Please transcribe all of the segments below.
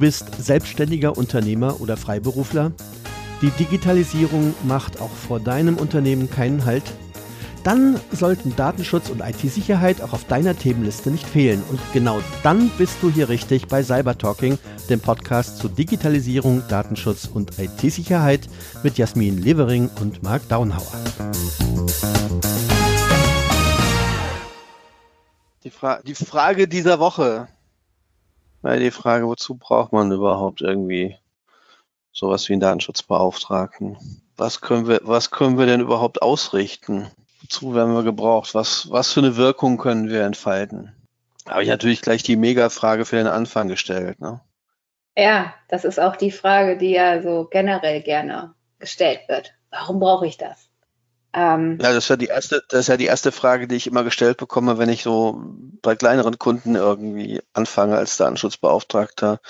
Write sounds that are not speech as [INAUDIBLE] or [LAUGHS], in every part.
bist selbstständiger Unternehmer oder Freiberufler? Die Digitalisierung macht auch vor deinem Unternehmen keinen Halt? Dann sollten Datenschutz und IT-Sicherheit auch auf deiner Themenliste nicht fehlen. Und genau dann bist du hier richtig bei Cyber Talking, dem Podcast zu Digitalisierung, Datenschutz und IT-Sicherheit mit Jasmin Levering und Marc Daunhauer. Die, Fra die Frage dieser Woche. Weil die Frage, wozu braucht man überhaupt irgendwie sowas wie einen Datenschutzbeauftragten? Was können wir, was können wir denn überhaupt ausrichten? Wozu werden wir gebraucht? Was, was für eine Wirkung können wir entfalten? Habe ich natürlich gleich die Mega-Frage für den Anfang gestellt. Ne? Ja, das ist auch die Frage, die ja so generell gerne gestellt wird. Warum brauche ich das? Ähm, ja, das ist ja die erste, das ist ja die erste Frage, die ich immer gestellt bekomme, wenn ich so bei kleineren Kunden irgendwie anfange als Datenschutzbeauftragter.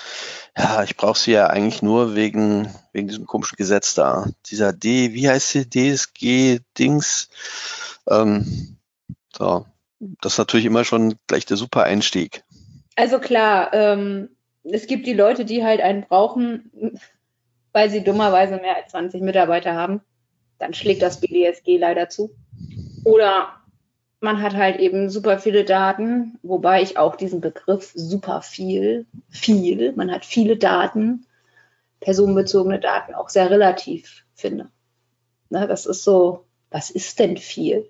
Ja, ich brauche sie ja eigentlich nur wegen, wegen diesem komischen Gesetz da. Dieser D, wie heißt sie? DSG-Dings. Ähm, so. Das ist natürlich immer schon gleich der super Einstieg. Also klar, ähm, es gibt die Leute, die halt einen brauchen, weil sie dummerweise mehr als 20 Mitarbeiter haben dann schlägt das BDSG leider zu. Oder man hat halt eben super viele Daten, wobei ich auch diesen Begriff super viel, viel, man hat viele Daten, personenbezogene Daten auch sehr relativ finde. Ne, das ist so, was ist denn viel?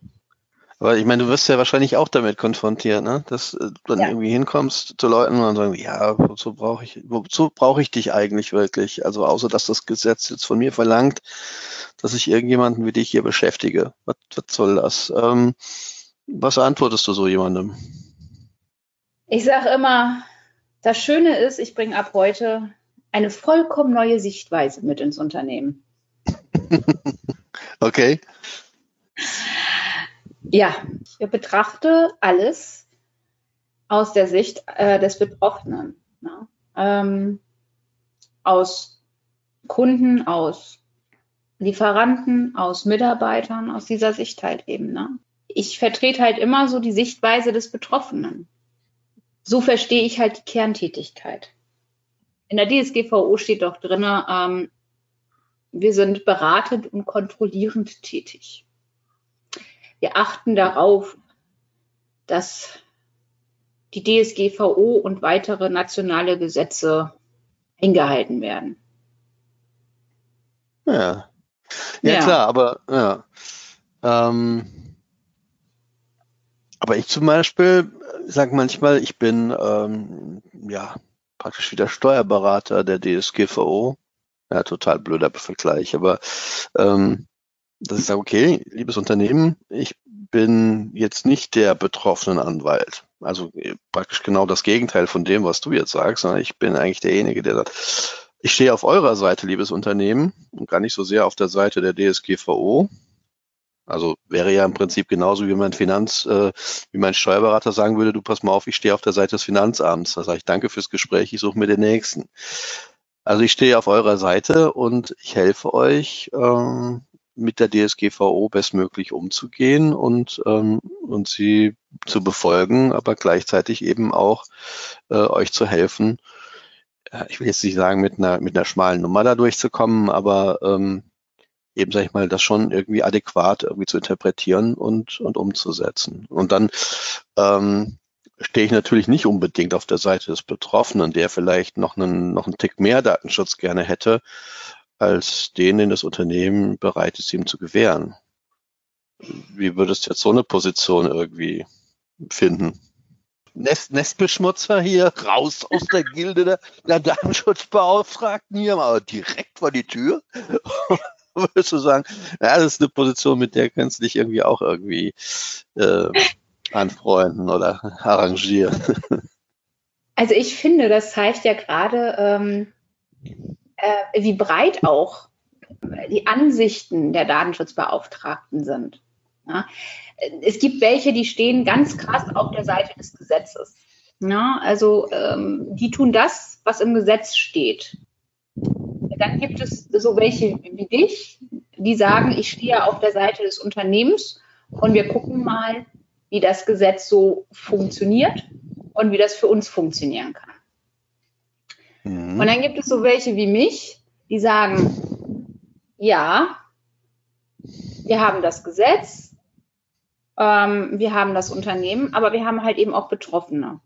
Aber ich meine, du wirst ja wahrscheinlich auch damit konfrontiert, ne? dass du dann ja. irgendwie hinkommst zu Leuten und dann sagen, ja, wozu brauche ich, wozu brauche ich dich eigentlich wirklich? Also außer dass das Gesetz jetzt von mir verlangt, dass ich irgendjemanden wie dich hier beschäftige. Was, was soll das? Ähm, was antwortest du so jemandem? Ich sage immer, das Schöne ist, ich bringe ab heute eine vollkommen neue Sichtweise mit ins Unternehmen. [LAUGHS] okay. Ja, ich betrachte alles aus der Sicht äh, des Betroffenen. Ne? Ähm, aus Kunden, aus Lieferanten, aus Mitarbeitern, aus dieser Sicht halt eben. Ne? Ich vertrete halt immer so die Sichtweise des Betroffenen. So verstehe ich halt die Kerntätigkeit. In der DSGVO steht doch drin, ähm, wir sind beratend und kontrollierend tätig. Wir achten darauf, dass die DSGVO und weitere nationale Gesetze eingehalten werden. Ja, ja, ja. klar, aber ja. Ähm, aber ich zum Beispiel sage manchmal, ich bin ähm, ja praktisch wieder Steuerberater der DSGVO. Ja, total blöder Vergleich, aber ähm, dass ich sage, okay, liebes Unternehmen, ich bin jetzt nicht der betroffenen Anwalt. Also äh, praktisch genau das Gegenteil von dem, was du jetzt sagst, sondern ich bin eigentlich derjenige, der sagt, ich stehe auf eurer Seite, liebes Unternehmen, und gar nicht so sehr auf der Seite der DSGVO. Also wäre ja im Prinzip genauso wie mein Finanz, äh, wie mein Steuerberater sagen würde, du pass mal auf, ich stehe auf der Seite des Finanzamts. Da sage ich danke fürs Gespräch, ich suche mir den nächsten. Also ich stehe auf eurer Seite und ich helfe euch, ähm, mit der DSGVO bestmöglich umzugehen und, ähm, und sie zu befolgen, aber gleichzeitig eben auch äh, euch zu helfen. Ich will jetzt nicht sagen, mit einer, mit einer schmalen Nummer da durchzukommen, aber ähm, eben, sag ich mal, das schon irgendwie adäquat irgendwie zu interpretieren und, und umzusetzen. Und dann ähm, stehe ich natürlich nicht unbedingt auf der Seite des Betroffenen, der vielleicht noch einen, noch einen Tick mehr Datenschutz gerne hätte, als den, den das Unternehmen bereit ist, ihm zu gewähren. Wie würdest du jetzt so eine Position irgendwie finden? Nest, Nestbeschmutzer hier, raus aus der Gilde der, der Datenschutzbeauftragten hier, mal direkt vor die Tür. [LAUGHS] Würdest du sagen, ja, das ist eine Position, mit der kannst du dich irgendwie auch irgendwie äh, anfreunden oder arrangieren. Also ich finde, das zeigt ja gerade, ähm, äh, wie breit auch die Ansichten der Datenschutzbeauftragten sind. Ja? Es gibt welche, die stehen ganz krass auf der Seite des Gesetzes. Ja? Also ähm, die tun das, was im Gesetz steht. Dann gibt es so welche wie dich, die sagen, ich stehe auf der Seite des Unternehmens und wir gucken mal, wie das Gesetz so funktioniert und wie das für uns funktionieren kann. Mhm. Und dann gibt es so welche wie mich, die sagen, ja, wir haben das Gesetz, ähm, wir haben das Unternehmen, aber wir haben halt eben auch Betroffene.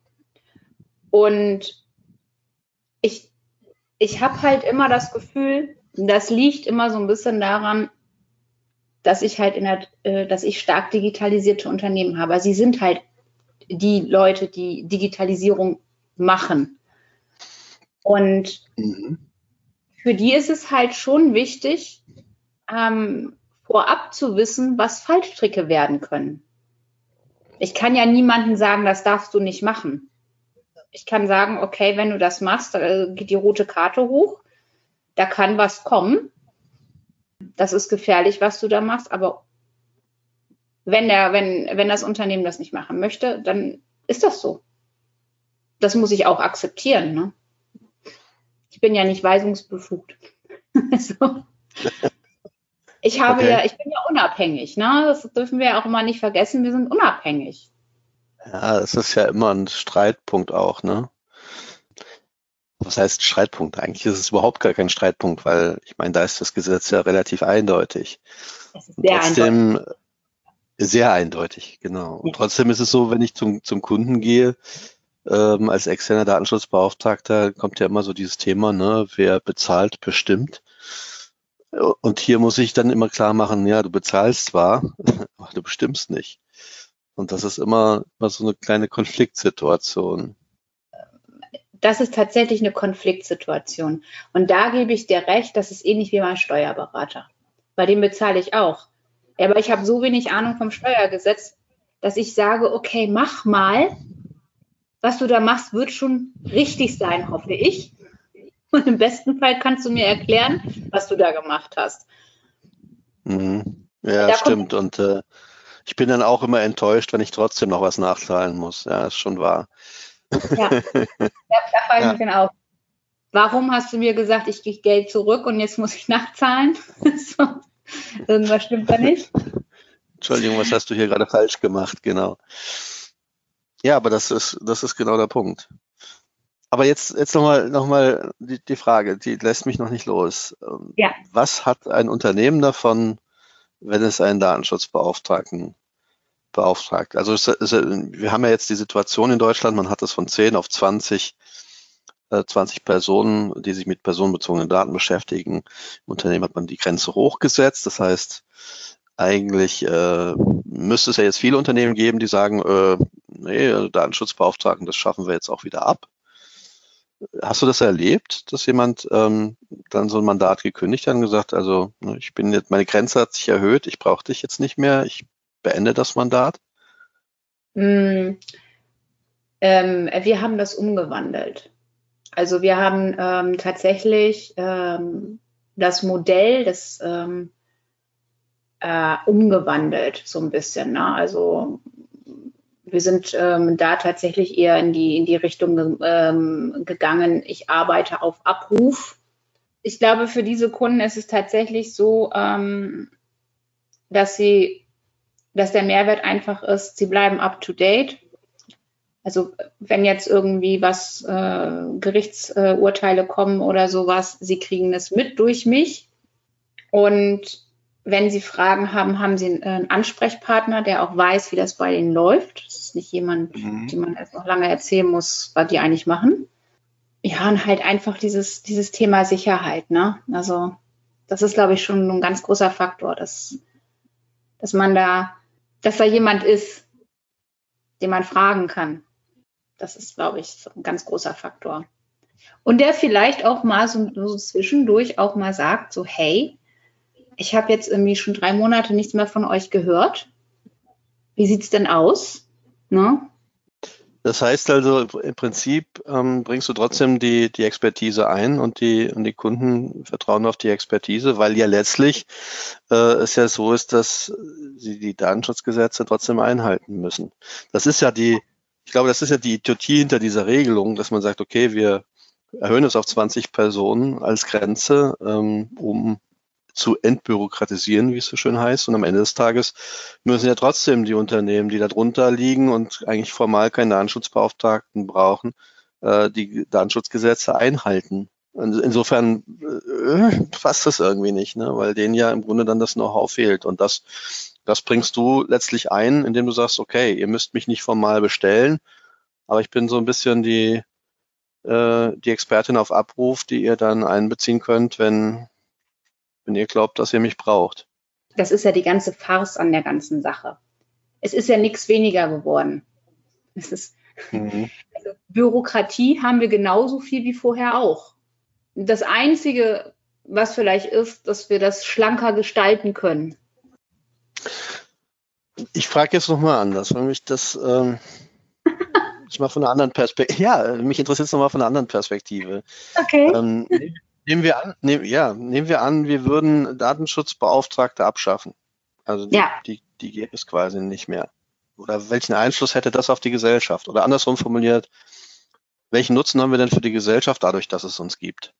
Und ich, ich habe halt immer das Gefühl, das liegt immer so ein bisschen daran, dass ich halt in der, äh, dass ich stark digitalisierte Unternehmen habe. Sie sind halt die Leute, die Digitalisierung machen. Und mhm. für die ist es halt schon wichtig, ähm, vorab zu wissen, was Fallstricke werden können. Ich kann ja niemandem sagen, das darfst du nicht machen. Ich kann sagen, okay, wenn du das machst, da geht die rote Karte hoch, da kann was kommen. Das ist gefährlich, was du da machst, aber wenn, der, wenn, wenn das Unternehmen das nicht machen möchte, dann ist das so. Das muss ich auch akzeptieren. Ne? Ich bin ja nicht weisungsbefugt. [LAUGHS] so. Ich habe okay. ja, ich bin ja unabhängig, ne? Das dürfen wir ja auch immer nicht vergessen, wir sind unabhängig. Ja, das ist ja immer ein Streitpunkt auch, ne? Was heißt Streitpunkt? Eigentlich ist es überhaupt gar kein Streitpunkt, weil ich meine, da ist das Gesetz ja relativ eindeutig. Es ist sehr trotzdem eindeutig. sehr eindeutig, genau. Und trotzdem ist es so, wenn ich zum, zum Kunden gehe, ähm, als externer Datenschutzbeauftragter kommt ja immer so dieses Thema, ne, wer bezahlt, bestimmt. Und hier muss ich dann immer klar machen, ja, du bezahlst zwar, [LAUGHS] aber du bestimmst nicht. Und das ist immer, immer so eine kleine Konfliktsituation. Das ist tatsächlich eine Konfliktsituation. Und da gebe ich dir recht, das ist ähnlich wie mein Steuerberater. Bei dem bezahle ich auch. Aber ich habe so wenig Ahnung vom Steuergesetz, dass ich sage, okay, mach mal. Was du da machst, wird schon richtig sein, hoffe ich. Und im besten Fall kannst du mir erklären, was du da gemacht hast. Mhm. Ja, stimmt. Und äh, ich bin dann auch immer enttäuscht, wenn ich trotzdem noch was nachzahlen muss. Ja, ist schon wahr. Ja, [LAUGHS] da, da frage ich mich dann auch. Warum hast du mir gesagt, ich gehe Geld zurück und jetzt muss ich nachzahlen? [LAUGHS] so. Irgendwas stimmt da nicht. Entschuldigung, was hast du hier gerade falsch gemacht? Genau. Ja, aber das ist, das ist genau der Punkt. Aber jetzt, jetzt nochmal noch mal die, die Frage, die lässt mich noch nicht los. Ähm, ja. Was hat ein Unternehmen davon, wenn es einen Datenschutzbeauftragten beauftragt? Also es, es, wir haben ja jetzt die Situation in Deutschland, man hat es von 10 auf 20 20 äh, Personen, die sich mit personenbezogenen Daten beschäftigen. Im Unternehmen hat man die Grenze hochgesetzt. Das heißt, eigentlich äh, müsste es ja jetzt viele Unternehmen geben, die sagen, äh, nee, Datenschutzbeauftragten, das schaffen wir jetzt auch wieder ab. Hast du das erlebt, dass jemand ähm, dann so ein Mandat gekündigt hat und gesagt, also ne, ich bin jetzt, meine Grenze hat sich erhöht, ich brauche dich jetzt nicht mehr, ich beende das Mandat? Mm, ähm, wir haben das umgewandelt. Also wir haben ähm, tatsächlich ähm, das Modell des ähm, äh, umgewandelt so ein bisschen. Ne? Also wir sind ähm, da tatsächlich eher in die, in die Richtung ähm, gegangen, ich arbeite auf Abruf. Ich glaube, für diese Kunden ist es tatsächlich so, ähm, dass sie, dass der Mehrwert einfach ist, sie bleiben up to date. Also wenn jetzt irgendwie was äh, Gerichtsurteile kommen oder sowas, sie kriegen es mit durch mich. Und wenn Sie Fragen haben, haben Sie einen Ansprechpartner, der auch weiß, wie das bei Ihnen läuft. Das ist nicht jemand, mhm. dem man erst noch lange erzählen muss, was die eigentlich machen. Ja, und halt einfach dieses, dieses Thema Sicherheit, ne? Also, das ist, glaube ich, schon ein ganz großer Faktor, dass, dass man da, dass da jemand ist, den man fragen kann. Das ist, glaube ich, ein ganz großer Faktor. Und der vielleicht auch mal so, so zwischendurch auch mal sagt, so, hey, ich habe jetzt irgendwie schon drei Monate nichts mehr von euch gehört. Wie sieht es denn aus? Ne? Das heißt also, im Prinzip ähm, bringst du trotzdem die, die Expertise ein und die, und die Kunden vertrauen auf die Expertise, weil ja letztlich äh, es ja so ist, dass sie die Datenschutzgesetze trotzdem einhalten müssen. Das ist ja die, ich glaube, das ist ja die Idiotie hinter dieser Regelung, dass man sagt, okay, wir erhöhen es auf 20 Personen als Grenze, ähm, um zu entbürokratisieren, wie es so schön heißt. Und am Ende des Tages müssen ja trotzdem die Unternehmen, die da drunter liegen und eigentlich formal keinen Datenschutzbeauftragten brauchen, äh, die Datenschutzgesetze einhalten. Insofern äh, passt das irgendwie nicht, ne? weil denen ja im Grunde dann das Know-how fehlt. Und das, das bringst du letztlich ein, indem du sagst, okay, ihr müsst mich nicht formal bestellen, aber ich bin so ein bisschen die, äh, die Expertin auf Abruf, die ihr dann einbeziehen könnt, wenn, wenn ihr glaubt, dass ihr mich braucht. Das ist ja die ganze Farce an der ganzen Sache. Es ist ja nichts weniger geworden. Es ist, mhm. also Bürokratie haben wir genauso viel wie vorher auch das Einzige, was vielleicht ist, dass wir das schlanker gestalten können. Ich frage jetzt nochmal anders, weil mich das ähm, [LAUGHS] ich mal von einer anderen Perspektive. Ja, mich interessiert es nochmal von einer anderen Perspektive. Okay. Ähm, nehmen wir an, nehm, ja, nehmen wir an, wir würden Datenschutzbeauftragte abschaffen. Also die, ja. die, die gäbe es quasi nicht mehr. Oder welchen Einfluss hätte das auf die Gesellschaft? Oder andersrum formuliert, welchen Nutzen haben wir denn für die Gesellschaft dadurch, dass es uns gibt?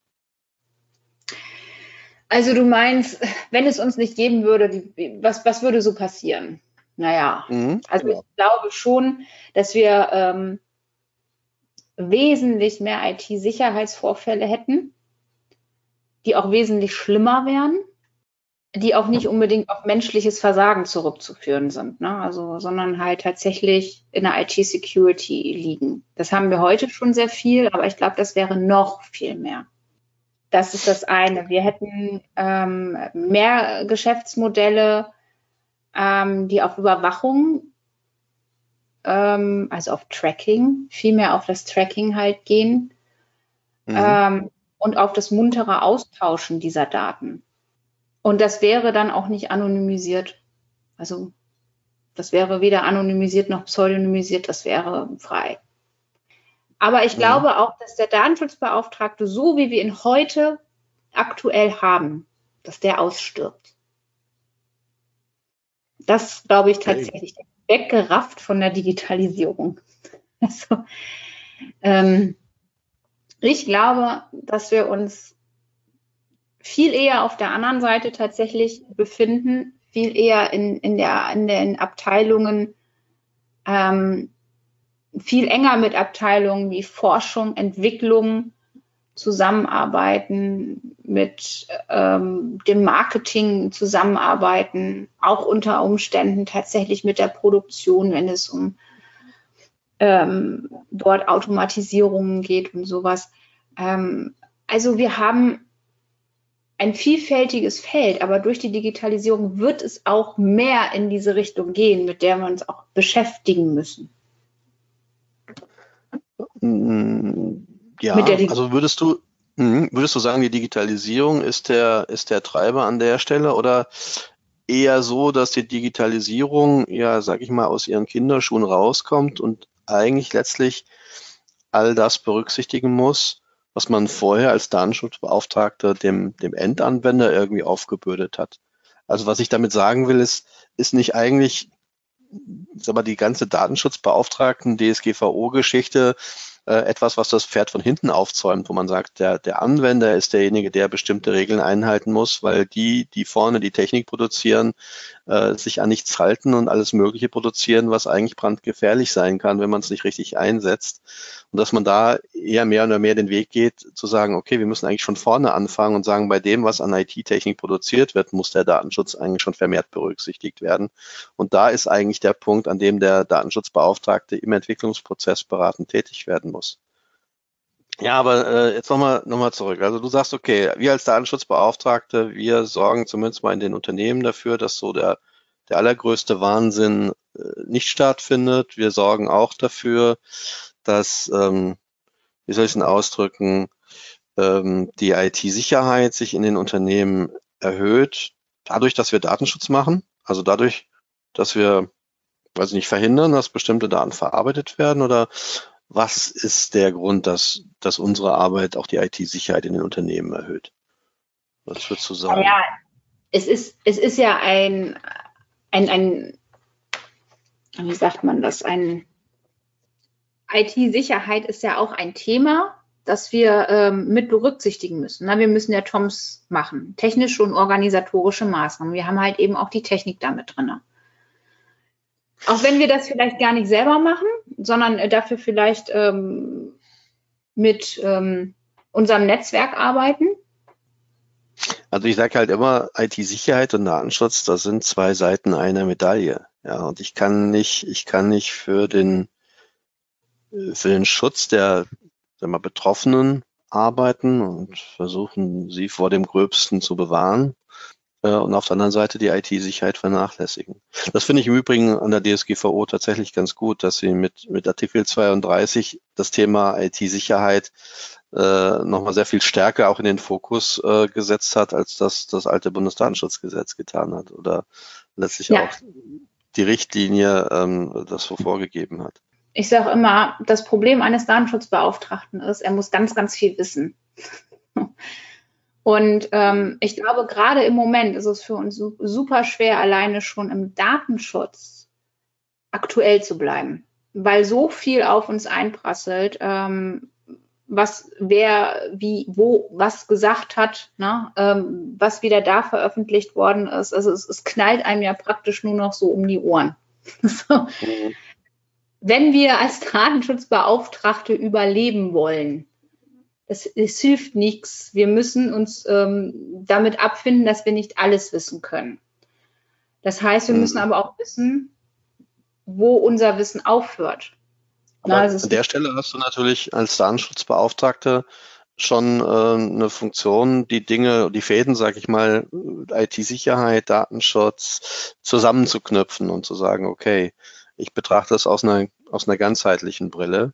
Also du meinst, wenn es uns nicht geben würde, die, was, was würde so passieren? Naja, mhm, also genau. ich glaube schon, dass wir ähm, wesentlich mehr IT-Sicherheitsvorfälle hätten, die auch wesentlich schlimmer wären, die auch nicht unbedingt auf menschliches Versagen zurückzuführen sind, ne? also, sondern halt tatsächlich in der IT-Security liegen. Das haben wir heute schon sehr viel, aber ich glaube, das wäre noch viel mehr. Das ist das eine. Wir hätten ähm, mehr Geschäftsmodelle, ähm, die auf Überwachung, ähm, also auf Tracking, viel mehr auf das Tracking halt gehen mhm. Und auf das muntere Austauschen dieser Daten. Und das wäre dann auch nicht anonymisiert. Also das wäre weder anonymisiert noch pseudonymisiert, das wäre frei. Aber ich mhm. glaube auch, dass der Datenschutzbeauftragte, so wie wir ihn heute aktuell haben, dass der ausstirbt. Das glaube ich tatsächlich okay. weggerafft von der Digitalisierung. [LAUGHS] Also, ähm, ich glaube, dass wir uns viel eher auf der anderen Seite tatsächlich befinden, viel eher in, in, der, in den Abteilungen, ähm, viel enger mit Abteilungen wie Forschung, Entwicklung zusammenarbeiten, mit ähm, dem Marketing zusammenarbeiten, auch unter Umständen tatsächlich mit der Produktion, wenn es um ähm, dort Automatisierungen geht und sowas. Ähm, also wir haben ein vielfältiges Feld, aber durch die Digitalisierung wird es auch mehr in diese Richtung gehen, mit der wir uns auch beschäftigen müssen. Mm, ja, also würdest du, hm, würdest du sagen, die Digitalisierung ist der, ist der Treiber an der Stelle oder eher so, dass die Digitalisierung ja, sag ich mal, aus ihren Kinderschuhen rauskommt und eigentlich letztlich all das berücksichtigen muss, was man vorher als Datenschutzbeauftragter dem, dem Endanwender irgendwie aufgebürdet hat. Also was ich damit sagen will, ist, ist nicht eigentlich sag mal, die ganze Datenschutzbeauftragten, DSGVO-Geschichte äh, etwas, was das Pferd von hinten aufzäumt, wo man sagt, der, der Anwender ist derjenige, der bestimmte Regeln einhalten muss, weil die, die vorne die Technik produzieren, äh, sich an nichts halten und alles Mögliche produzieren, was eigentlich brandgefährlich sein kann, wenn man es nicht richtig einsetzt. Und dass man da eher mehr und mehr den Weg geht, zu sagen, okay, wir müssen eigentlich schon vorne anfangen und sagen, bei dem, was an IT-Technik produziert wird, muss der Datenschutz eigentlich schon vermehrt berücksichtigt werden. Und da ist eigentlich der Punkt, an dem der Datenschutzbeauftragte im Entwicklungsprozess beratend tätig werden muss. Ja, aber äh, jetzt nochmal noch mal zurück. Also du sagst, okay, wir als Datenschutzbeauftragte, wir sorgen zumindest mal in den Unternehmen dafür, dass so der, der allergrößte Wahnsinn äh, nicht stattfindet. Wir sorgen auch dafür, dass, ähm, wie soll ich es ausdrücken, ähm, die IT-Sicherheit sich in den Unternehmen erhöht, dadurch, dass wir Datenschutz machen, also dadurch, dass wir, weiß ich nicht, verhindern, dass bestimmte Daten verarbeitet werden oder was ist der Grund, dass, dass unsere Arbeit auch die IT-Sicherheit in den Unternehmen erhöht? Was würdest du sagen? Ja, es ist, es ist ja ein, ein, ein, wie sagt man das, ein IT-Sicherheit ist ja auch ein Thema, das wir ähm, mit berücksichtigen müssen. Na, wir müssen ja TOMS machen, technische und organisatorische Maßnahmen. Wir haben halt eben auch die Technik damit drin. Auch wenn wir das vielleicht gar nicht selber machen, sondern dafür vielleicht ähm, mit ähm, unserem Netzwerk arbeiten? Also ich sage halt immer, IT-Sicherheit und Datenschutz, das sind zwei Seiten einer Medaille. Ja, und ich kann nicht, ich kann nicht für den, für den Schutz der sagen wir, Betroffenen arbeiten und versuchen, sie vor dem Gröbsten zu bewahren äh, und auf der anderen Seite die IT-Sicherheit vernachlässigen. Das finde ich im Übrigen an der DSGVO tatsächlich ganz gut, dass sie mit, mit Artikel 32 das Thema IT-Sicherheit äh, nochmal sehr viel stärker auch in den Fokus äh, gesetzt hat, als das das alte Bundesdatenschutzgesetz getan hat oder letztlich ja. auch die Richtlinie ähm, das so vorgegeben hat. Ich sage immer, das Problem eines Datenschutzbeauftragten ist, er muss ganz, ganz viel wissen. Und ähm, ich glaube, gerade im Moment ist es für uns super schwer, alleine schon im Datenschutz aktuell zu bleiben, weil so viel auf uns einprasselt. Ähm, was wer wie wo was gesagt hat, ne, ähm, was wieder da veröffentlicht worden ist. Also es, es, knallt einem ja praktisch nur noch so um die Ohren. [LAUGHS] so. mhm. Wenn wir als Datenschutzbeauftragte überleben wollen, es, es hilft nichts. Wir müssen uns ähm, damit abfinden, dass wir nicht alles wissen können. Das heißt, wir mhm. müssen aber auch wissen, wo unser Wissen aufhört. Na, an der Stelle hast du natürlich als Datenschutzbeauftragte schon äh, eine Funktion, die Dinge, die Fäden, sage ich mal, IT-Sicherheit, Datenschutz zusammenzuknüpfen und zu sagen, okay, ich betrachte das aus einer, aus einer ganzheitlichen Brille,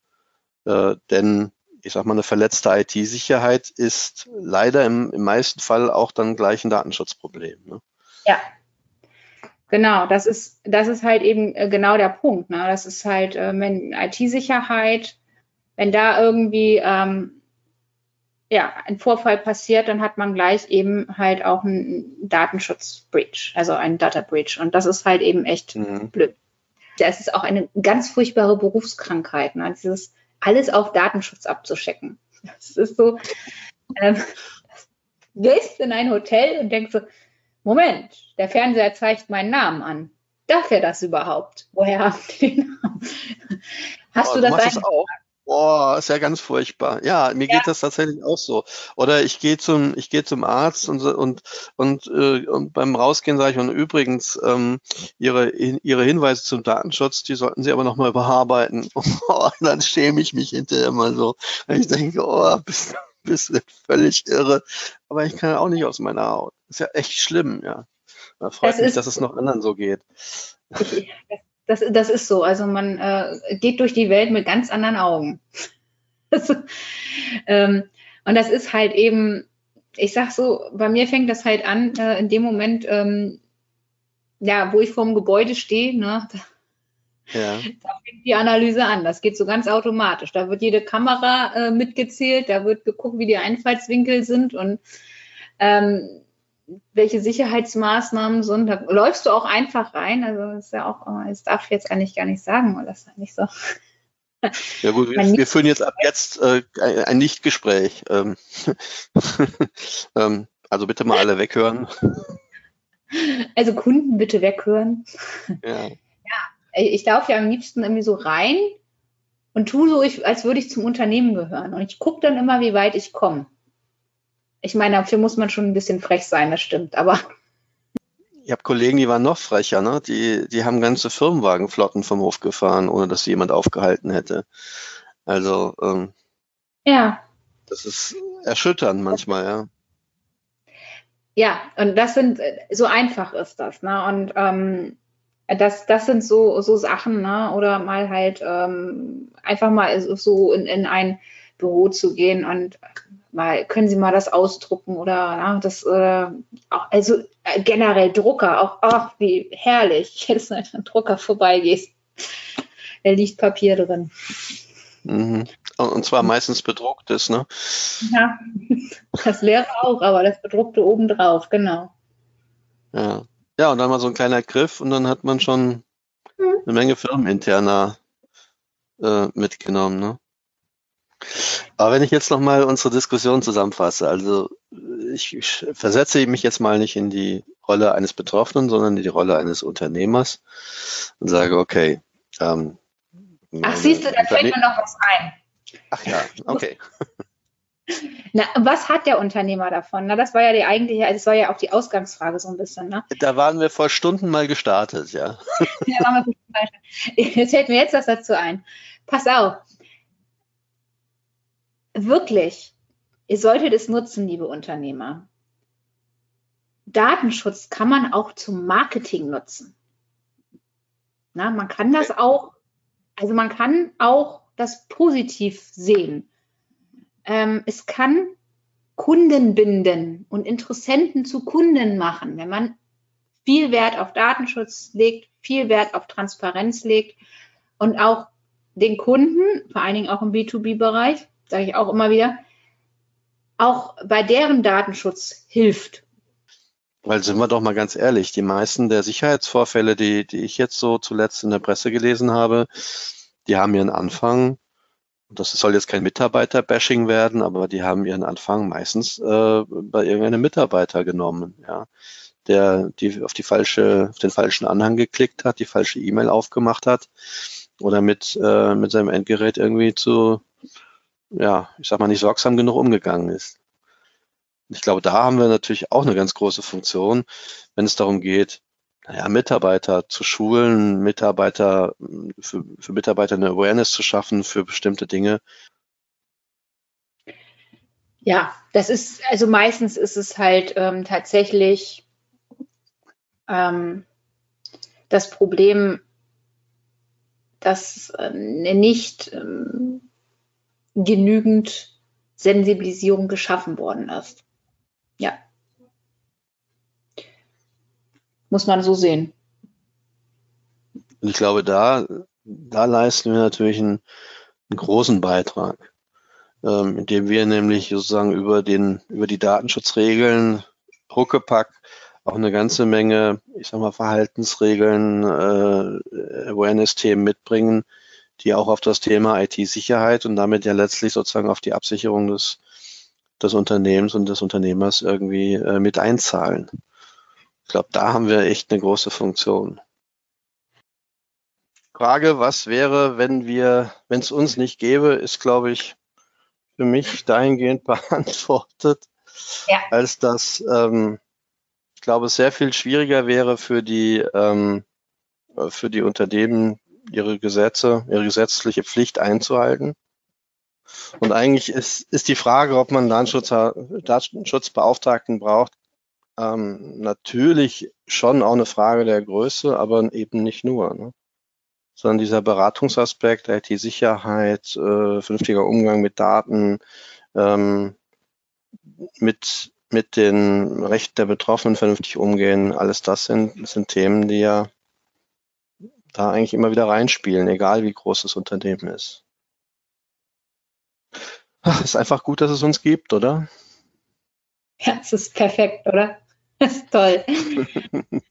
äh, denn ich sag mal, eine verletzte IT-Sicherheit ist leider im, im meisten Fall auch dann gleich ein Datenschutzproblem. Ne? Ja, Genau, das ist, das ist halt eben äh, genau der Punkt. Ne? Das ist halt, äh, wenn IT-Sicherheit, wenn da irgendwie ähm, ja, ein Vorfall passiert, dann hat man gleich eben halt auch einen Datenschutz-Breach, also einen Data-Breach. Und das ist halt eben echt mhm. blöd. Das ist auch eine ganz furchtbare Berufskrankheit, ne? dieses alles auf Datenschutz abzuschecken. Das ist so, ähm, du gehst in ein Hotel und denkst so, Moment, der Fernseher zeigt meinen Namen an. Darf er das überhaupt? Woher haben die den Namen? Hast oh, du das, das auch? Boah, ist ja ganz furchtbar. Ja, mir ja. geht das tatsächlich auch so. Oder ich gehe zum, ich gehe zum Arzt und und und, äh, und beim Rausgehen sage ich und übrigens ähm, ihre ihre Hinweise zum Datenschutz, die sollten Sie aber noch mal überarbeiten. [LAUGHS] Oh, dann schäme ich mich hinterher mal so. Ich denke, oh, bist, bist du völlig irre. Aber ich kann auch nicht aus meiner Haut. Ist ja echt schlimm, ja. Da freut das mich, ist, dass es noch anderen so geht. Das, das ist so. Also man äh, geht durch die Welt mit ganz anderen Augen. [LAUGHS] also, ähm, und das ist halt eben, ich sag so, bei mir fängt das halt an, äh, in dem Moment, ähm, ja, wo ich vorm Gebäude stehe, ne, [LAUGHS] da, ja. da fängt die Analyse an. Das geht so ganz automatisch. Da wird jede Kamera äh, mitgezählt, da wird geguckt, wie die Einfallswinkel sind und ähm, welche Sicherheitsmaßnahmen sind. Da läufst du auch einfach rein. Also das ist ja auch, das darf ich jetzt eigentlich gar nicht sagen, weil das ist nicht so. Ja gut, wir, wir führen jetzt ab jetzt äh, ein Nichtgespräch. Ähm, [LAUGHS] ähm, also bitte mal alle weghören. Also Kunden bitte weghören. Ja. ja, ich laufe ja am liebsten irgendwie so rein und tue so, als würde ich zum Unternehmen gehören. Und ich gucke dann immer, wie weit ich komme. Ich meine, dafür muss man schon ein bisschen frech sein, das stimmt, aber. [LAUGHS] Ich habe Kollegen, die waren noch frecher, ne? Die, die haben ganze Firmenwagenflotten vom Hof gefahren, ohne dass sie jemand aufgehalten hätte. Also, ähm, ja. Das ist erschütternd manchmal, ja. Ja, und das sind, so einfach ist das, ne? Und ähm, das, das sind so, so Sachen, ne? Oder mal halt ähm, einfach mal so in, in ein Büro zu gehen und mal, können Sie mal das ausdrucken oder ja, das, äh, auch, also äh, generell Drucker, auch, ach, wie herrlich, jetzt [LAUGHS] wenn ein Drucker vorbeigehst, da liegt Papier drin. Mhm. Und zwar meistens bedrucktes, ne? Ja, [LAUGHS] das leere auch, aber das bedruckte obendrauf, genau. Ja. Ja, und dann mal so ein kleiner Griff und dann hat man schon mhm. eine Menge firmeninterner äh, mitgenommen, ne? Aber wenn ich jetzt nochmal unsere Diskussion zusammenfasse, also ich, versetze mich jetzt mal nicht in die Rolle eines Betroffenen, sondern in die Rolle eines Unternehmers und sage, okay. Ähm, Ach, siehst du, da fällt mir noch was ein. Ach ja, okay. [LAUGHS] Na, was hat der Unternehmer davon? Na, das war ja die eigentliche, also das war ja auch die Ausgangsfrage so ein bisschen. Ne? Da waren wir vor Stunden mal gestartet, ja. [LAUGHS] ja waren wir vor Stunden Jetzt fällt mir jetzt was dazu ein. Pass auf. Wirklich, ihr solltet es nutzen, liebe Unternehmer. Datenschutz kann man auch zum Marketing nutzen. Na, man kann das auch, also man kann auch das positiv sehen. Ähm, es kann Kunden binden und Interessenten zu Kunden machen, wenn man viel Wert auf Datenschutz legt, viel Wert auf Transparenz legt und auch den Kunden, vor allen Dingen auch im B2B-Bereich, sage ich auch immer wieder, auch bei deren Datenschutz hilft. Weil sind wir doch mal ganz ehrlich, die meisten der Sicherheitsvorfälle, die, die ich jetzt so zuletzt in der Presse gelesen habe, die haben ihren Anfang das soll jetzt kein Mitarbeiter-Bashing werden, aber die haben ihren Anfang meistens äh, bei irgendeinem Mitarbeiter genommen, ja, der die auf die falsche, auf den falschen Anhang geklickt hat, die falsche E-Mail aufgemacht hat oder mit äh, mit seinem Endgerät irgendwie zu, ja, ich sag mal nicht sorgsam genug umgegangen ist. Ich glaube, da haben wir natürlich auch eine ganz große Funktion, wenn es darum geht, naja, Mitarbeiter zu schulen, Mitarbeiter, für, für Mitarbeiter eine Awareness zu schaffen für bestimmte Dinge. Ja, das ist, also meistens ist es halt ähm, tatsächlich ähm, das Problem, dass äh, nicht ähm, genügend Sensibilisierung geschaffen worden ist. Ja. Muss man so sehen. Ich glaube, da, da leisten wir natürlich einen, einen großen Beitrag, ähm, indem wir nämlich sozusagen über den, über die Datenschutzregeln Huckepack auch eine ganze Menge, ich sag mal, Verhaltensregeln, äh, Awareness-Themen mitbringen, die auch auf das Thema IT-Sicherheit und damit ja letztlich sozusagen auf die Absicherung des, des Unternehmens und des Unternehmers irgendwie äh, mit einzahlen. Ich glaube, da haben wir echt eine große Funktion. Frage, was wäre, wenn wir, wenn es uns nicht gäbe, ist, glaube ich, für mich dahingehend [LAUGHS] beantwortet, ja. als dass ähm, ich glaube, es sehr viel schwieriger wäre für die ähm, für die Unternehmen, ihre Gesetze, ihre gesetzliche Pflicht einzuhalten. Und eigentlich ist, ist die Frage, ob man Datenschutz, Datenschutzbeauftragten braucht, ähm, natürlich schon auch eine Frage der Größe, aber eben nicht nur. Ne? Sondern dieser Beratungsaspekt, IT-Sicherheit, äh, vernünftiger Umgang mit Daten, ähm, mit, mit den Rechten der Betroffenen vernünftig umgehen, alles das sind, sind Themen, die ja da eigentlich immer wieder reinspielen, egal wie groß das Unternehmen ist. Ach, ist einfach gut, dass es uns gibt, oder? Ja, es ist perfekt, oder? [LAUGHS] Das ist toll. [LAUGHS]